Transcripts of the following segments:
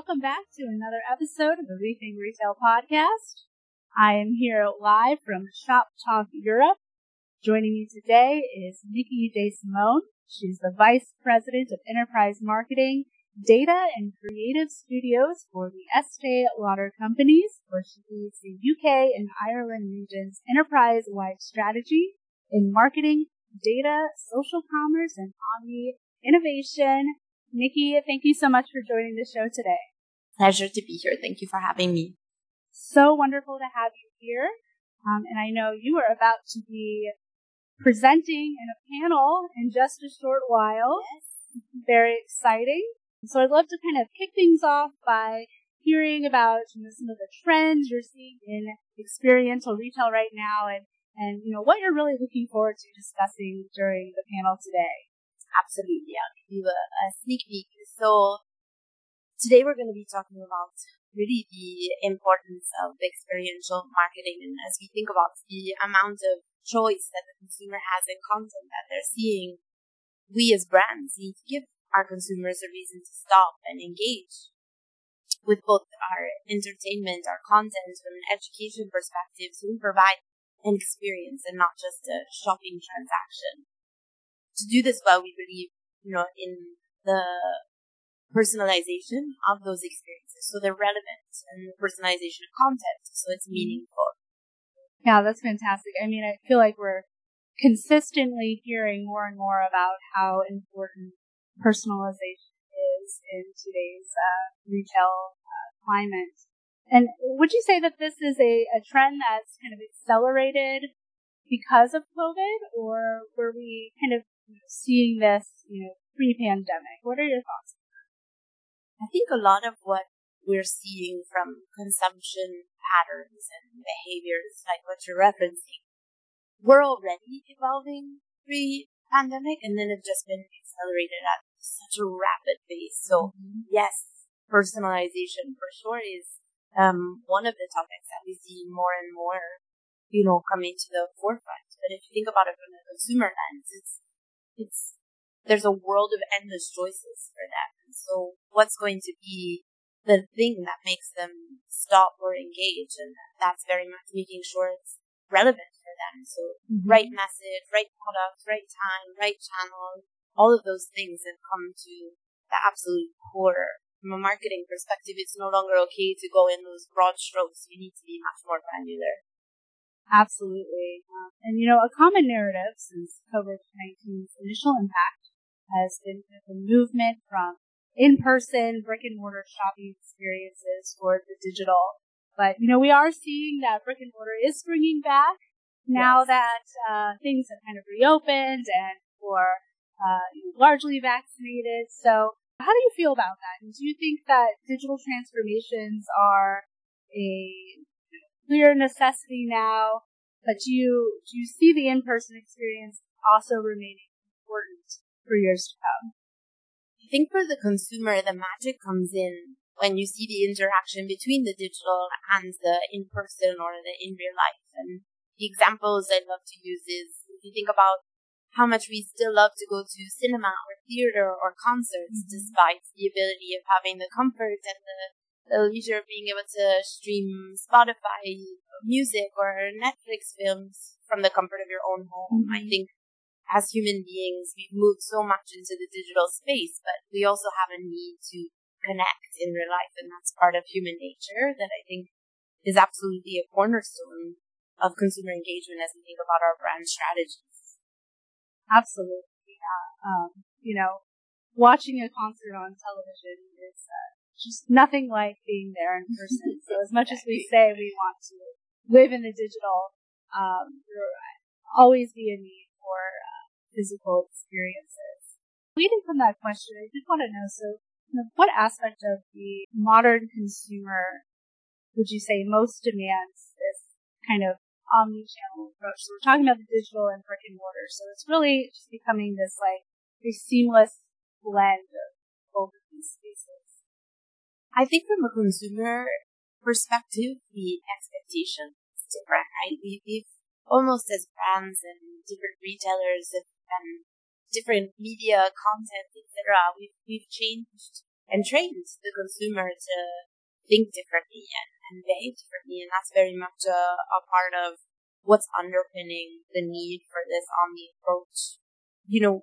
Welcome back to another episode of the Rethink Retail podcast. I am here live from Shop Talk Europe. Joining me today is Nikki DeSimone. She's the Vice President of Enterprise Marketing, Data and Creative Studios for the Estee Lauder Companies, where she leads the UK and Ireland region's enterprise-wide strategy in marketing, data, social commerce, and omni innovation. Nikki, thank you so much for joining the show today. Pleasure to be here. Thank you for having me. So wonderful to have you here. Um, and I know you are about to be presenting in a panel in just a short while. Yes. Very exciting. So I'd love to kind of kick things off by hearing about you know, some of the trends you're seeing in experiential retail right now and, and you know what you're really looking forward to discussing during the panel today. Absolutely. I'll give you a, a sneak peek. So today we're going to be talking about really the importance of experiential marketing. And as we think about the amount of choice that the consumer has in content that they're seeing, we as brands need to give our consumers a reason to stop and engage with both our entertainment, our content from an education perspective. So we provide an experience and not just a shopping transaction to do this well, we believe, you know, in the personalization of those experiences. So they're relevant and personalization of content. So it's mm-hmm. meaningful. Yeah, that's fantastic. I mean, I feel like we're consistently hearing more and more about how important personalization is in today's uh, retail uh, climate. And would you say that this is a, a trend that's kind of accelerated because of COVID, or were we kind of seeing this, you know, pre-pandemic. What are your thoughts? I think a lot of what we're seeing from consumption patterns and behaviors, like what you're referencing, we're already evolving pre-pandemic, and then it's just been accelerated at such a rapid pace. So mm-hmm. yes, personalization for sure is um, one of the topics that we see more and more, you know, coming to the forefront. But if you think about it from a consumer lens, it's it's there's a world of endless choices for them. So what's going to be the thing that makes them stop or engage? And that's very much making sure it's relevant for them. So mm-hmm. right message, right product, right time, right channel, all of those things have come to the absolute core. From a marketing perspective, it's no longer okay to go in those broad strokes. You need to be much more granular. Absolutely. Um, and you know, a common narrative since COVID-19's initial impact has been the movement from in-person brick and mortar shopping experiences toward the digital. But you know, we are seeing that brick and mortar is springing back now yes. that uh, things have kind of reopened and we're uh, largely vaccinated. So, how do you feel about that? And do you think that digital transformations are a clear necessity now, but do you do you see the in-person experience also remaining important for years to come? I think for the consumer, the magic comes in when you see the interaction between the digital and the in-person or the in real life. And the examples I love to use is if you think about how much we still love to go to cinema or theater or concerts, mm-hmm. despite the ability of having the comfort and the the leisure of being able to stream Spotify music or Netflix films from the comfort of your own home. Mm-hmm. I think as human beings, we've moved so much into the digital space, but we also have a need to connect in real life, and that's part of human nature that I think is absolutely a cornerstone of consumer engagement as we think about our brand strategies. Absolutely, yeah. Um, you know, watching a concert on television is uh, just nothing like being there in person. so as much as we say we want to live in the digital, um, there will always be a need for uh, physical experiences. Leading from that question, I did want to know, so what aspect of the modern consumer would you say most demands this kind of omni-channel approach? So we're talking about the digital and brick and mortar. So it's really just becoming this like a seamless blend of both of these spaces. I think from a consumer perspective, the expectation is different? We, we've almost as brands and different retailers and different media content, etc. We've we've changed and trained the consumer to think differently and, and behave differently. And that's very much a, a part of what's underpinning the need for this omni approach. You know,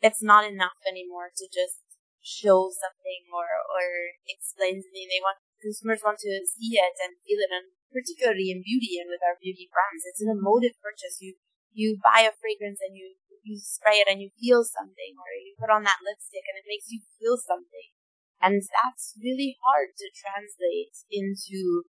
it's not enough anymore to just show something or, or explain something. They want, consumers want to see it and feel it and particularly in beauty and with our beauty brands. It's an emotive purchase. You, you buy a fragrance and you, you spray it and you feel something or you put on that lipstick and it makes you feel something. And that's really hard to translate into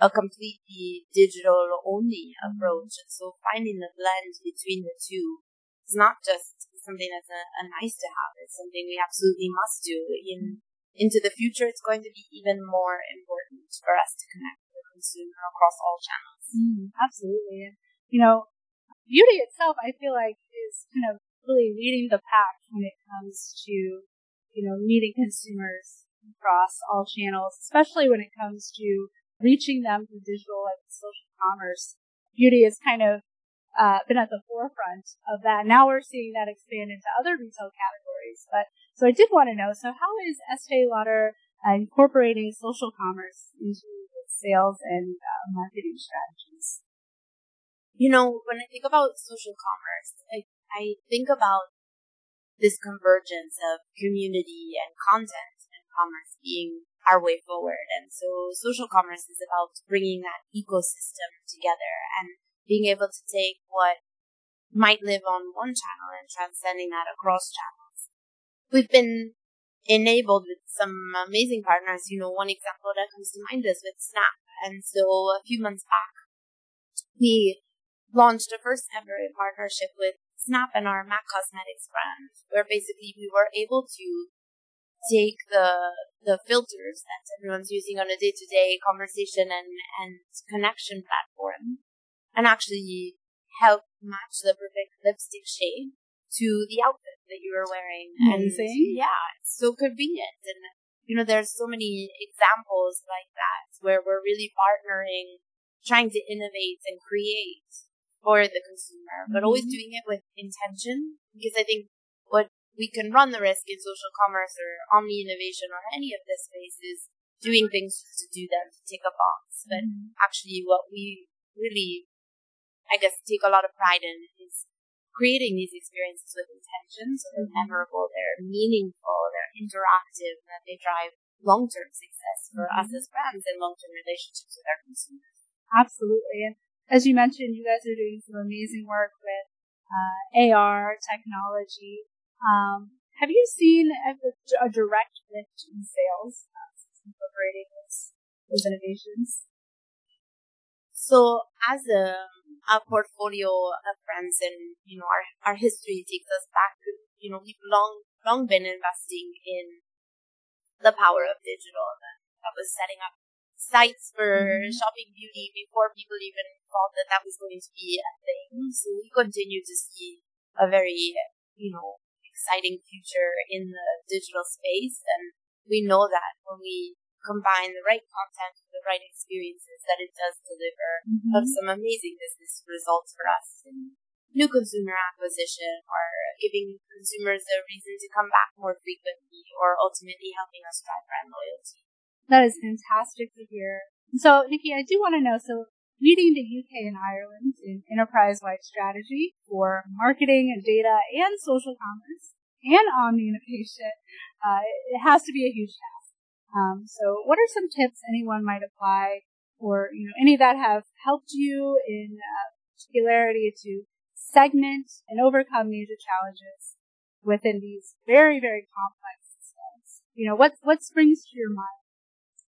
a completely digital only approach. And so finding the blend between the two is not just something that's a, a, nice to have. It's something we absolutely must do. In into the future, it's going to be even more important for us to connect with the consumer across all channels. Mm, absolutely. You know, beauty itself, I feel like, is kind of really leading the pack when it comes to, you know, meeting consumers across all channels, especially when it comes to reaching them through digital and social commerce. Beauty has kind of uh, been at the forefront of that. Now we're seeing that expand into other retail categories. But so I did want to know. So how is Estee Lauder uh, incorporating social commerce into its sales and uh, marketing strategies? You know, when I think about social commerce, I, I think about this convergence of community and content and commerce being our way forward. And so social commerce is about bringing that ecosystem together and being able to take what might live on one channel and transcending that across channels. We've been enabled with some amazing partners. You know, one example that comes to mind is with Snap. And so a few months back, we launched a first ever partnership with Snap and our MAC Cosmetics brand, where basically we were able to take the the filters that everyone's using on a day to day conversation and, and connection platform and actually help match the perfect lipstick shade to the outfit that you were wearing. Amazing. And yeah, it's so convenient. And, you know, there's so many examples like that where we're really partnering, trying to innovate and create for the consumer, but mm-hmm. always doing it with intention. Because I think what we can run the risk in social commerce or omni innovation or any of this space is doing things just to do them to tick a box. But mm-hmm. actually, what we really, I guess, take a lot of pride in is creating these experiences with intention so they're mm-hmm. memorable, they're meaningful, they're interactive, and that they drive long term success for mm-hmm. us as brands and long term relationships with our consumers. Absolutely. As you mentioned, you guys are doing some amazing work with uh, AR technology. Um, have you seen a, a direct lift in sales uh, incorporating those, those innovations? So, as a, a portfolio of brands, and you know, our our history takes us back. You know, we've long long been investing in the power of digital. That, that was setting up sites for mm-hmm. shopping beauty before people even thought that that was going to be a thing. So we continue to see a very, you know, exciting future in the digital space. And we know that when we combine the right content with the right experiences, that it does deliver mm-hmm. some amazing business results for us in new consumer acquisition or giving consumers a reason to come back more frequently or ultimately helping us drive brand loyalty. That is fantastic to hear. So, Nikki, I do want to know, so leading the UK and Ireland in enterprise-wide strategy for marketing and data and social commerce and omni innovation. Uh, it has to be a huge task. Um, so what are some tips anyone might apply or, you know, any that have helped you in uh, particularity to segment and overcome major challenges within these very, very complex systems? You know, what, what springs to your mind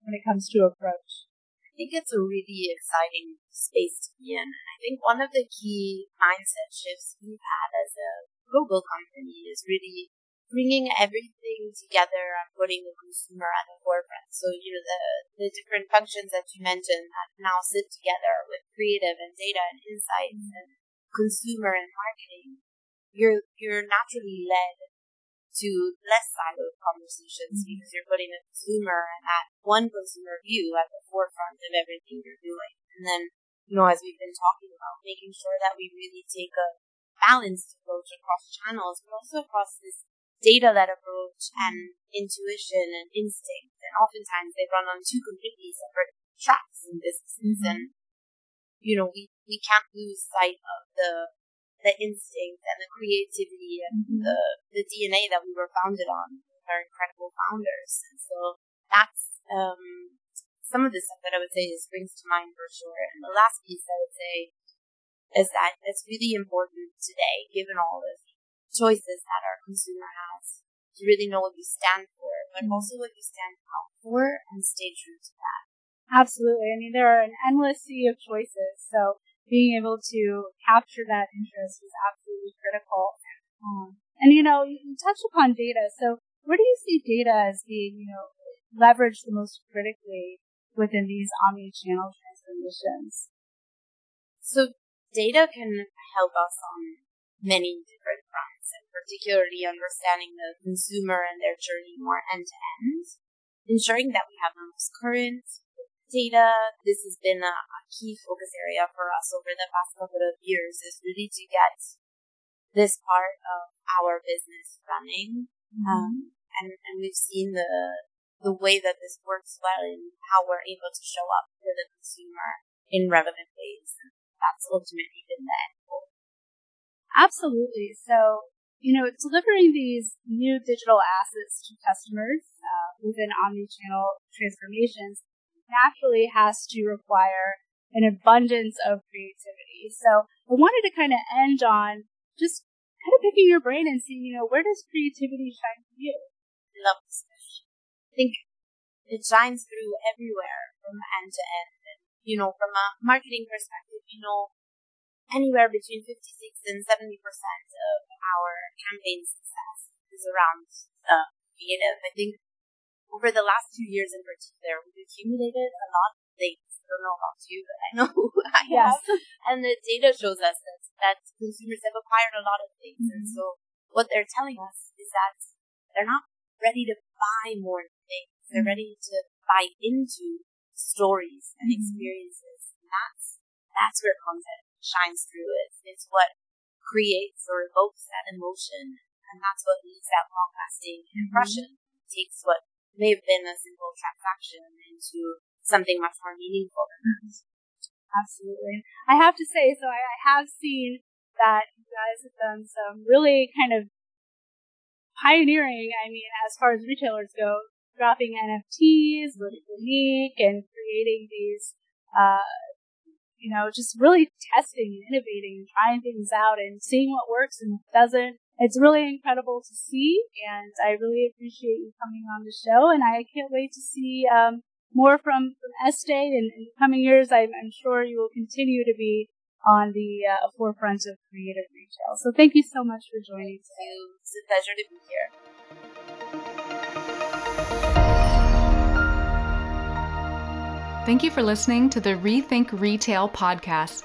when it comes to approach? I think it's a really exciting space to be in. I think one of the key mindset shifts we've had as a global company is really bringing everything together and putting the consumer at the forefront. So, you know, the, the different functions that you mentioned that now sit together with creative and data and insights and consumer and marketing, you're, you're naturally led to less siloed conversations mm-hmm. because you're putting a consumer at one consumer view at the forefront of everything you're doing. And then, you know, as we've been talking about, making sure that we really take a balanced approach across channels, but also across this data-led approach and intuition and instinct. And oftentimes they run on two completely separate tracks in businesses. Mm-hmm. And, you know, we, we can't lose sight of the, the instinct and the creativity and mm-hmm. the, the DNA that we were founded on with our incredible founders. And so that's, um, some of the stuff that I would say springs to mind for sure. And the last piece I would say is that it's really important today, given all the choices that our consumer has to really know what you stand for, but mm-hmm. also what you stand out for and stay true to that. Absolutely. I mean, there are an endless sea of choices. So being able to capture that interest is absolutely critical. Um, and you know, you, you touched upon data. So where do you see data as being, you know, leveraged the most critically within these omni-channel transformations? So data can help us on many different fronts and particularly understanding the consumer and their journey more end to end, ensuring that we have the most current data. This has been a, key focus area for us over the past couple of years is really to get this part of our business running. Mm-hmm. Um, and, and we've seen the, the way that this works well and how we're able to show up for the consumer in relevant ways. That's ultimately been the end goal. Absolutely. So you know, delivering these new digital assets to customers uh, within omni-channel transformations naturally has to require an abundance of creativity. So I wanted to kind of end on just kind of picking your brain and seeing, you know, where does creativity shine for you? I love this question. I think it shines through everywhere from end to end. And, you know, from a marketing perspective, you know, anywhere between 56 and 70% of our campaign success is around uh, creative. I think over the last two years in particular, we've accumulated a lot of things. I don't know about you, but I know I have. And the data shows us that, that consumers have acquired a lot of things. Mm-hmm. And so what they're telling us is that they're not ready to buy more things. They're mm-hmm. ready to buy into stories and mm-hmm. experiences. And that's, that's where content shines through it. It's what creates or evokes that emotion, and that's what leaves that long-lasting mm-hmm. impression. Mm-hmm. It takes what may have been a simple transaction into something much more meaningful than that. Absolutely. I have to say, so I, I have seen that you guys have done some really kind of pioneering, I mean, as far as retailers go, dropping NFTs looking Unique and creating these uh, you know, just really testing and innovating and trying things out and seeing what works and what doesn't. It's really incredible to see, and I really appreciate you coming on the show. And I can't wait to see um, more from from Estee in, in the coming years. I'm, I'm, sure you will continue to be on the uh, forefront of creative retail. So thank you so much for joining today. It's a pleasure to be here. Thank you for listening to the Rethink Retail podcast.